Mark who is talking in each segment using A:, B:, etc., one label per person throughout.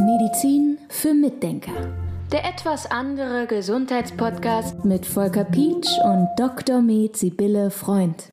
A: Medizin für Mitdenker. Der etwas andere Gesundheitspodcast mit Volker Pietsch und Dr. Med Sibylle Freund.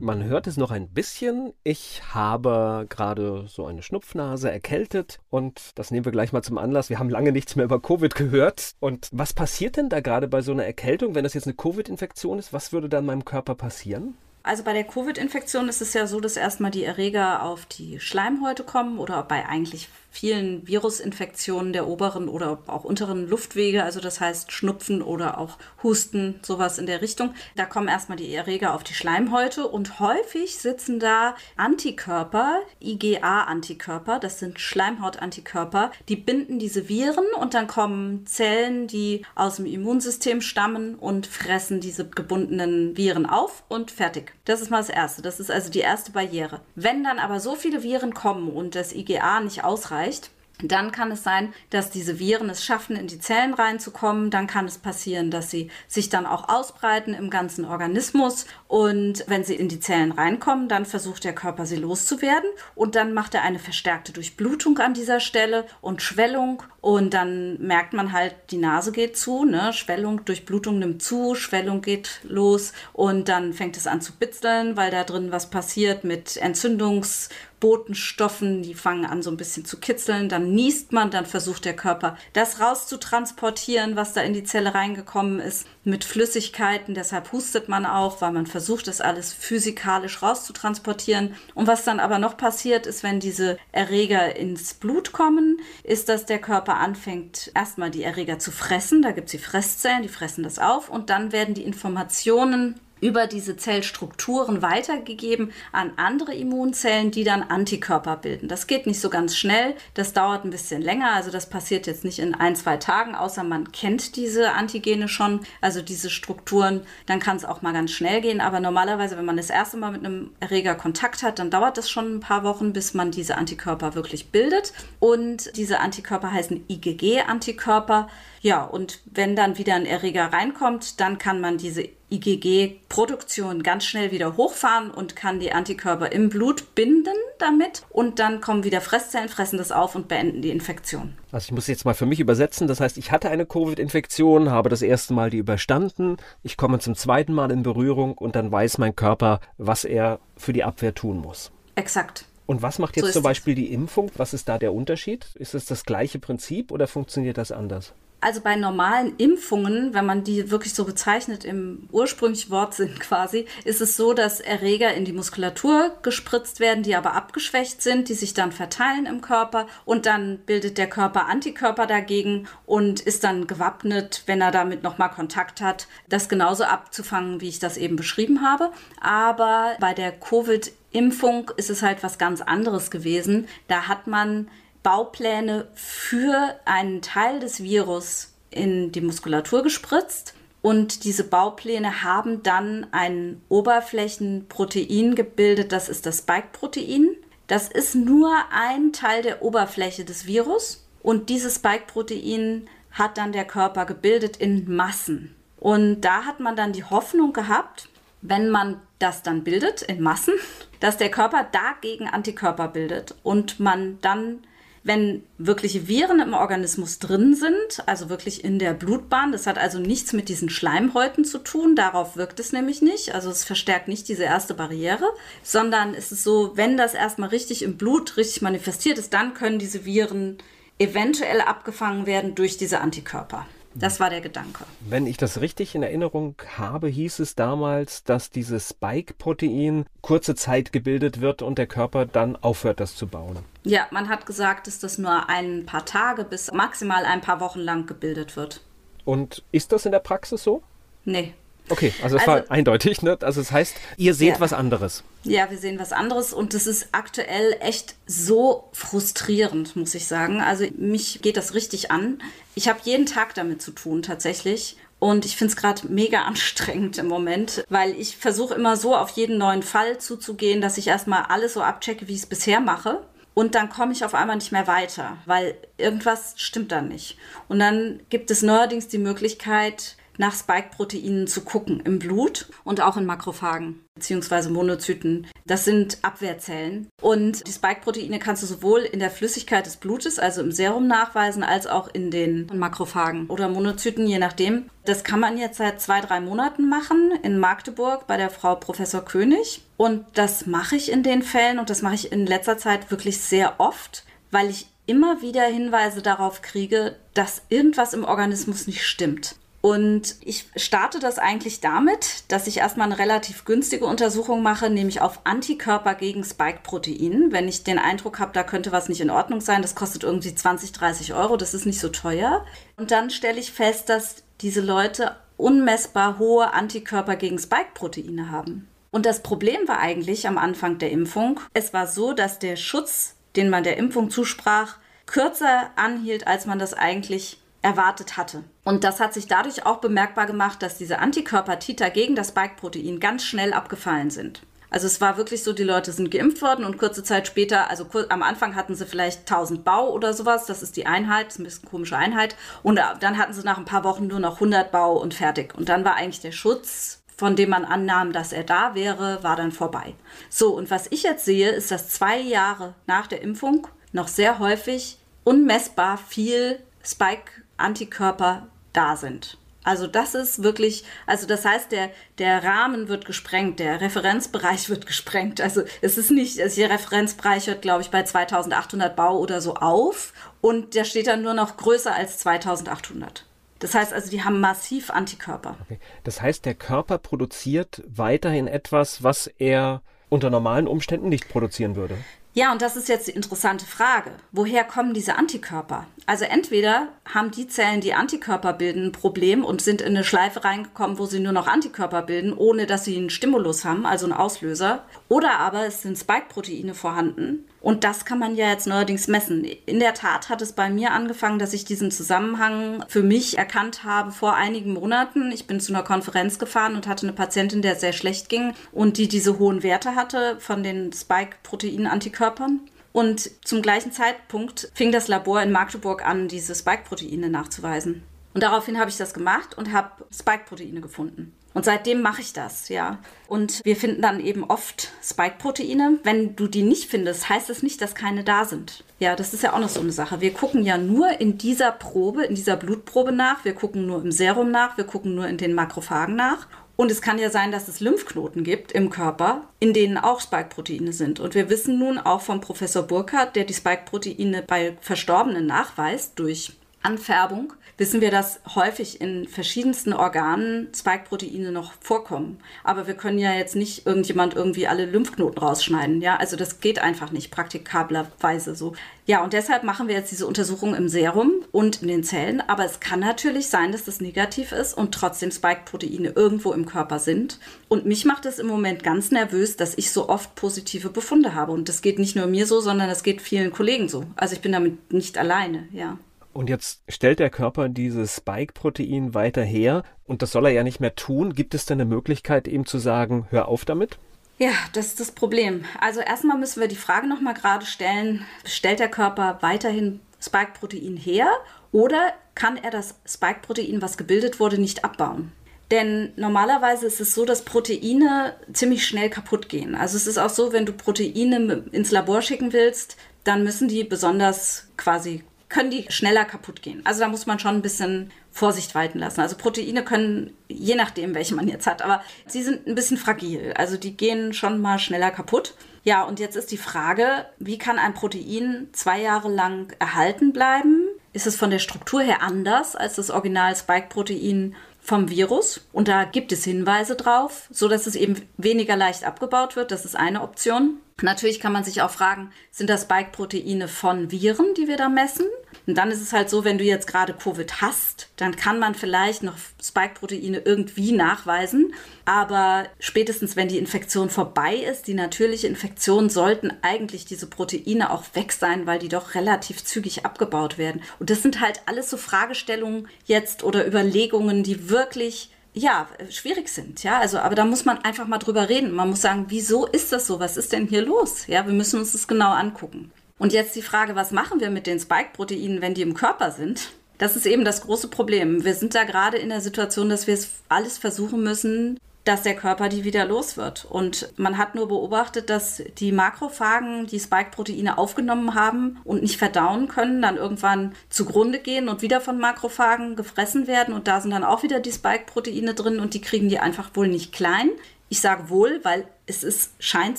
B: Man hört es noch ein bisschen. Ich habe gerade so eine Schnupfnase erkältet und das nehmen wir gleich mal zum Anlass. Wir haben lange nichts mehr über Covid gehört. Und was passiert denn da gerade bei so einer Erkältung, wenn das jetzt eine Covid-Infektion ist? Was würde dann meinem Körper passieren?
C: Also bei der Covid-Infektion ist es ja so, dass erstmal die Erreger auf die Schleimhäute kommen oder bei eigentlich vielen Virusinfektionen der oberen oder auch unteren Luftwege, also das heißt Schnupfen oder auch Husten, sowas in der Richtung. Da kommen erstmal die Erreger auf die Schleimhäute und häufig sitzen da Antikörper, IgA-Antikörper, das sind Schleimhautantikörper, die binden diese Viren und dann kommen Zellen, die aus dem Immunsystem stammen und fressen diese gebundenen Viren auf und fertig. Das ist mal das Erste. Das ist also die erste Barriere. Wenn dann aber so viele Viren kommen und das IgA nicht ausreicht, erreicht, dann kann es sein, dass diese Viren es schaffen, in die Zellen reinzukommen. Dann kann es passieren, dass sie sich dann auch ausbreiten im ganzen Organismus. Und wenn sie in die Zellen reinkommen, dann versucht der Körper, sie loszuwerden. Und dann macht er eine verstärkte Durchblutung an dieser Stelle und Schwellung. Und dann merkt man halt, die Nase geht zu, ne? Schwellung, Durchblutung nimmt zu, Schwellung geht los. Und dann fängt es an zu bitzeln, weil da drin was passiert mit Entzündungs- Botenstoffen, die fangen an so ein bisschen zu kitzeln, dann niest man, dann versucht der Körper das rauszutransportieren, was da in die Zelle reingekommen ist, mit Flüssigkeiten, deshalb hustet man auch, weil man versucht, das alles physikalisch rauszutransportieren. Und was dann aber noch passiert ist, wenn diese Erreger ins Blut kommen, ist, dass der Körper anfängt, erstmal die Erreger zu fressen, da gibt es die Fresszellen, die fressen das auf. Und dann werden die Informationen über diese Zellstrukturen weitergegeben an andere Immunzellen, die dann Antikörper bilden. Das geht nicht so ganz schnell, das dauert ein bisschen länger, also das passiert jetzt nicht in ein, zwei Tagen, außer man kennt diese Antigene schon, also diese Strukturen, dann kann es auch mal ganz schnell gehen, aber normalerweise, wenn man das erste Mal mit einem Erreger Kontakt hat, dann dauert es schon ein paar Wochen, bis man diese Antikörper wirklich bildet. Und diese Antikörper heißen IgG-Antikörper. Ja, und wenn dann wieder ein Erreger reinkommt, dann kann man diese IgG-Produktion ganz schnell wieder hochfahren und kann die Antikörper im Blut binden damit. Und dann kommen wieder Fresszellen, fressen das auf und beenden die Infektion.
B: Also ich muss jetzt mal für mich übersetzen. Das heißt, ich hatte eine Covid-Infektion, habe das erste Mal die überstanden. Ich komme zum zweiten Mal in Berührung und dann weiß mein Körper, was er für die Abwehr tun muss.
C: Exakt.
B: Und was macht jetzt so zum Beispiel die Impfung? Was ist da der Unterschied? Ist es das gleiche Prinzip oder funktioniert das anders?
C: Also bei normalen Impfungen, wenn man die wirklich so bezeichnet im ursprünglichen Wortsinn quasi, ist es so, dass Erreger in die Muskulatur gespritzt werden, die aber abgeschwächt sind, die sich dann verteilen im Körper und dann bildet der Körper Antikörper dagegen und ist dann gewappnet, wenn er damit nochmal Kontakt hat, das genauso abzufangen, wie ich das eben beschrieben habe. Aber bei der Covid-Impfung ist es halt was ganz anderes gewesen. Da hat man Baupläne für einen Teil des Virus in die Muskulatur gespritzt. Und diese Baupläne haben dann ein Oberflächenprotein gebildet, das ist das Spike-Protein. Das ist nur ein Teil der Oberfläche des Virus. Und dieses Spike-Protein hat dann der Körper gebildet in Massen. Und da hat man dann die Hoffnung gehabt, wenn man das dann bildet in Massen, dass der Körper dagegen Antikörper bildet und man dann wenn wirkliche Viren im Organismus drin sind, also wirklich in der Blutbahn. Das hat also nichts mit diesen Schleimhäuten zu tun, darauf wirkt es nämlich nicht. Also es verstärkt nicht diese erste Barriere, sondern es ist so, wenn das erstmal richtig im Blut richtig manifestiert ist, dann können diese Viren eventuell abgefangen werden durch diese Antikörper. Das war der Gedanke.
B: Wenn ich das richtig in Erinnerung habe, hieß es damals, dass dieses Spike-Protein kurze Zeit gebildet wird und der Körper dann aufhört, das zu bauen.
C: Ja, man hat gesagt, dass das nur ein paar Tage bis maximal ein paar Wochen lang gebildet wird.
B: Und ist das in der Praxis so?
C: Nee,
B: Okay, also es also, war eindeutig, ne? Also es das heißt, ihr seht ja. was anderes.
C: Ja, wir sehen was anderes und das ist aktuell echt so frustrierend, muss ich sagen. Also mich geht das richtig an. Ich habe jeden Tag damit zu tun, tatsächlich. Und ich finde es gerade mega anstrengend im Moment, weil ich versuche immer so auf jeden neuen Fall zuzugehen, dass ich erstmal alles so abchecke, wie ich es bisher mache. Und dann komme ich auf einmal nicht mehr weiter, weil irgendwas stimmt dann nicht. Und dann gibt es neuerdings die Möglichkeit, nach Spike-Proteinen zu gucken im Blut und auch in Makrophagen beziehungsweise Monozyten. Das sind Abwehrzellen. Und die Spike-Proteine kannst du sowohl in der Flüssigkeit des Blutes, also im Serum nachweisen, als auch in den Makrophagen oder Monozyten, je nachdem. Das kann man jetzt seit zwei, drei Monaten machen in Magdeburg bei der Frau Professor König. Und das mache ich in den Fällen und das mache ich in letzter Zeit wirklich sehr oft, weil ich immer wieder Hinweise darauf kriege, dass irgendwas im Organismus nicht stimmt. Und ich starte das eigentlich damit, dass ich erstmal eine relativ günstige Untersuchung mache, nämlich auf Antikörper gegen Spike-Protein. Wenn ich den Eindruck habe, da könnte was nicht in Ordnung sein, das kostet irgendwie 20, 30 Euro, das ist nicht so teuer. Und dann stelle ich fest, dass diese Leute unmessbar hohe Antikörper gegen Spike-Proteine haben. Und das Problem war eigentlich am Anfang der Impfung, es war so, dass der Schutz, den man der Impfung zusprach, kürzer anhielt, als man das eigentlich erwartet hatte. Und das hat sich dadurch auch bemerkbar gemacht, dass diese Antikörper-Titer gegen das Spike-Protein ganz schnell abgefallen sind. Also es war wirklich so, die Leute sind geimpft worden und kurze Zeit später, also am Anfang hatten sie vielleicht 1000 Bau oder sowas, das ist die Einheit, das ist ein bisschen komische Einheit. Und dann hatten sie nach ein paar Wochen nur noch 100 Bau und fertig. Und dann war eigentlich der Schutz, von dem man annahm, dass er da wäre, war dann vorbei. So, und was ich jetzt sehe, ist, dass zwei Jahre nach der Impfung noch sehr häufig unmessbar viel Spike Antikörper da sind. Also das ist wirklich, also das heißt, der, der Rahmen wird gesprengt, der Referenzbereich wird gesprengt. Also es ist nicht, also der Referenzbereich hört, glaube ich, bei 2800 Bau oder so auf und der steht dann nur noch größer als 2800. Das heißt also, die haben massiv Antikörper.
B: Okay. Das heißt, der Körper produziert weiterhin etwas, was er unter normalen Umständen nicht produzieren würde.
C: Ja, und das ist jetzt die interessante Frage. Woher kommen diese Antikörper? Also entweder haben die Zellen, die Antikörper bilden, ein Problem und sind in eine Schleife reingekommen, wo sie nur noch Antikörper bilden, ohne dass sie einen Stimulus haben, also einen Auslöser. Oder aber es sind Spike-Proteine vorhanden. Und das kann man ja jetzt neuerdings messen. In der Tat hat es bei mir angefangen, dass ich diesen Zusammenhang für mich erkannt habe vor einigen Monaten. Ich bin zu einer Konferenz gefahren und hatte eine Patientin, der sehr schlecht ging und die diese hohen Werte hatte von den Spike-Protein-Antikörpern. Und zum gleichen Zeitpunkt fing das Labor in Magdeburg an, diese Spike-Proteine nachzuweisen. Und daraufhin habe ich das gemacht und habe Spike-Proteine gefunden. Und seitdem mache ich das, ja. Und wir finden dann eben oft Spike-Proteine. Wenn du die nicht findest, heißt das nicht, dass keine da sind. Ja, das ist ja auch noch so eine Sache. Wir gucken ja nur in dieser Probe, in dieser Blutprobe nach. Wir gucken nur im Serum nach. Wir gucken nur in den Makrophagen nach. Und es kann ja sein, dass es Lymphknoten gibt im Körper, in denen auch Spike-Proteine sind. Und wir wissen nun auch von Professor Burkhardt, der die Spike-Proteine bei Verstorbenen nachweist durch Anfärbung, wissen wir, dass häufig in verschiedensten Organen Spike-Proteine noch vorkommen. Aber wir können ja jetzt nicht irgendjemand irgendwie alle Lymphknoten rausschneiden. Ja, also das geht einfach nicht praktikablerweise so. Ja, und deshalb machen wir jetzt diese Untersuchung im Serum und in den Zellen. Aber es kann natürlich sein, dass das negativ ist und trotzdem Spike-Proteine irgendwo im Körper sind. Und mich macht es im Moment ganz nervös, dass ich so oft positive Befunde habe. Und das geht nicht nur mir so, sondern das geht vielen Kollegen so. Also ich bin damit nicht alleine, ja.
B: Und jetzt stellt der Körper dieses Spike-Protein weiter her und das soll er ja nicht mehr tun. Gibt es denn eine Möglichkeit, ihm zu sagen, hör auf damit?
C: Ja, das ist das Problem. Also erstmal müssen wir die Frage nochmal gerade stellen, stellt der Körper weiterhin Spike-Protein her oder kann er das Spike-Protein, was gebildet wurde, nicht abbauen? Denn normalerweise ist es so, dass Proteine ziemlich schnell kaputt gehen. Also es ist auch so, wenn du Proteine ins Labor schicken willst, dann müssen die besonders quasi können die schneller kaputt gehen. Also da muss man schon ein bisschen Vorsicht walten lassen. Also Proteine können, je nachdem, welche man jetzt hat, aber sie sind ein bisschen fragil. Also die gehen schon mal schneller kaputt. Ja, und jetzt ist die Frage, wie kann ein Protein zwei Jahre lang erhalten bleiben? Ist es von der Struktur her anders als das Original Spike-Protein vom Virus? Und da gibt es Hinweise drauf, so dass es eben weniger leicht abgebaut wird. Das ist eine Option. Natürlich kann man sich auch fragen, sind das Spike-Proteine von Viren, die wir da messen? Und dann ist es halt so, wenn du jetzt gerade Covid hast, dann kann man vielleicht noch Spike-Proteine irgendwie nachweisen. Aber spätestens, wenn die Infektion vorbei ist, die natürliche Infektion, sollten eigentlich diese Proteine auch weg sein, weil die doch relativ zügig abgebaut werden. Und das sind halt alles so Fragestellungen jetzt oder Überlegungen, die wirklich ja, schwierig sind, ja, also, aber da muss man einfach mal drüber reden. Man muss sagen, wieso ist das so? Was ist denn hier los? Ja, wir müssen uns das genau angucken. Und jetzt die Frage, was machen wir mit den Spike-Proteinen, wenn die im Körper sind? Das ist eben das große Problem. Wir sind da gerade in der Situation, dass wir es alles versuchen müssen, dass der Körper die wieder los wird. Und man hat nur beobachtet, dass die Makrophagen die Spike-Proteine aufgenommen haben und nicht verdauen können, dann irgendwann zugrunde gehen und wieder von Makrophagen gefressen werden. Und da sind dann auch wieder die Spike-Proteine drin und die kriegen die einfach wohl nicht klein. Ich sage wohl, weil es ist, scheint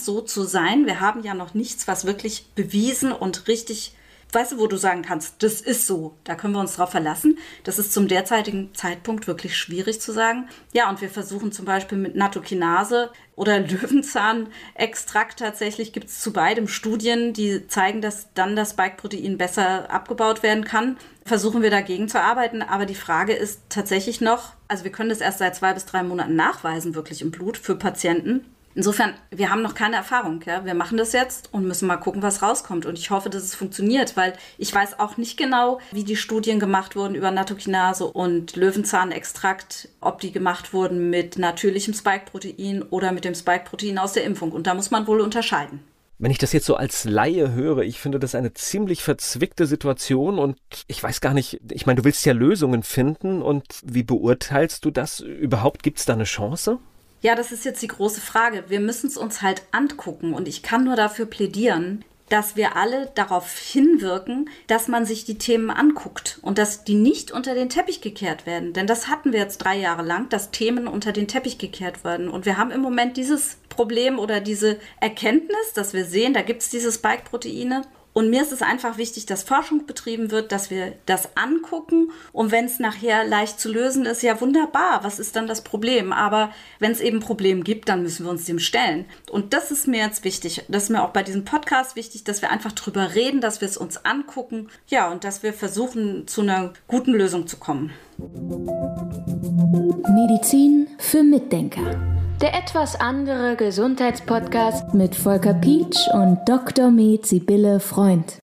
C: so zu sein. Wir haben ja noch nichts, was wirklich bewiesen und richtig weißt du, wo du sagen kannst, das ist so, da können wir uns drauf verlassen. Das ist zum derzeitigen Zeitpunkt wirklich schwierig zu sagen. Ja, und wir versuchen zum Beispiel mit Nattokinase oder Löwenzahnextrakt tatsächlich gibt es zu beidem Studien, die zeigen, dass dann das Spike-Protein besser abgebaut werden kann. Versuchen wir dagegen zu arbeiten, aber die Frage ist tatsächlich noch, also wir können das erst seit zwei bis drei Monaten nachweisen, wirklich im Blut für Patienten. Insofern, wir haben noch keine Erfahrung. Ja? Wir machen das jetzt und müssen mal gucken, was rauskommt. Und ich hoffe, dass es funktioniert, weil ich weiß auch nicht genau, wie die Studien gemacht wurden über Nattokinase und Löwenzahnextrakt, ob die gemacht wurden mit natürlichem Spike-Protein oder mit dem Spike-Protein aus der Impfung. Und da muss man wohl unterscheiden.
B: Wenn ich das jetzt so als Laie höre, ich finde das eine ziemlich verzwickte Situation und ich weiß gar nicht, ich meine, du willst ja Lösungen finden und wie beurteilst du das? Überhaupt gibt es da eine Chance?
C: Ja, das ist jetzt die große Frage. Wir müssen es uns halt angucken und ich kann nur dafür plädieren, dass wir alle darauf hinwirken, dass man sich die Themen anguckt und dass die nicht unter den Teppich gekehrt werden. Denn das hatten wir jetzt drei Jahre lang, dass Themen unter den Teppich gekehrt werden. Und wir haben im Moment dieses Problem oder diese Erkenntnis, dass wir sehen, da gibt es diese Spike-Proteine und mir ist es einfach wichtig, dass Forschung betrieben wird, dass wir das angucken. Und wenn es nachher leicht zu lösen ist, ja wunderbar, was ist dann das Problem? Aber wenn es eben ein Problem gibt, dann müssen wir uns dem stellen. Und das ist mir jetzt wichtig. Das ist mir auch bei diesem Podcast wichtig, dass wir einfach drüber reden, dass wir es uns angucken. Ja, und dass wir versuchen, zu einer guten Lösung zu kommen.
A: Medizin für Mitdenker. Der etwas andere Gesundheitspodcast mit Volker Pietsch und Dr. Med Sibylle Freund.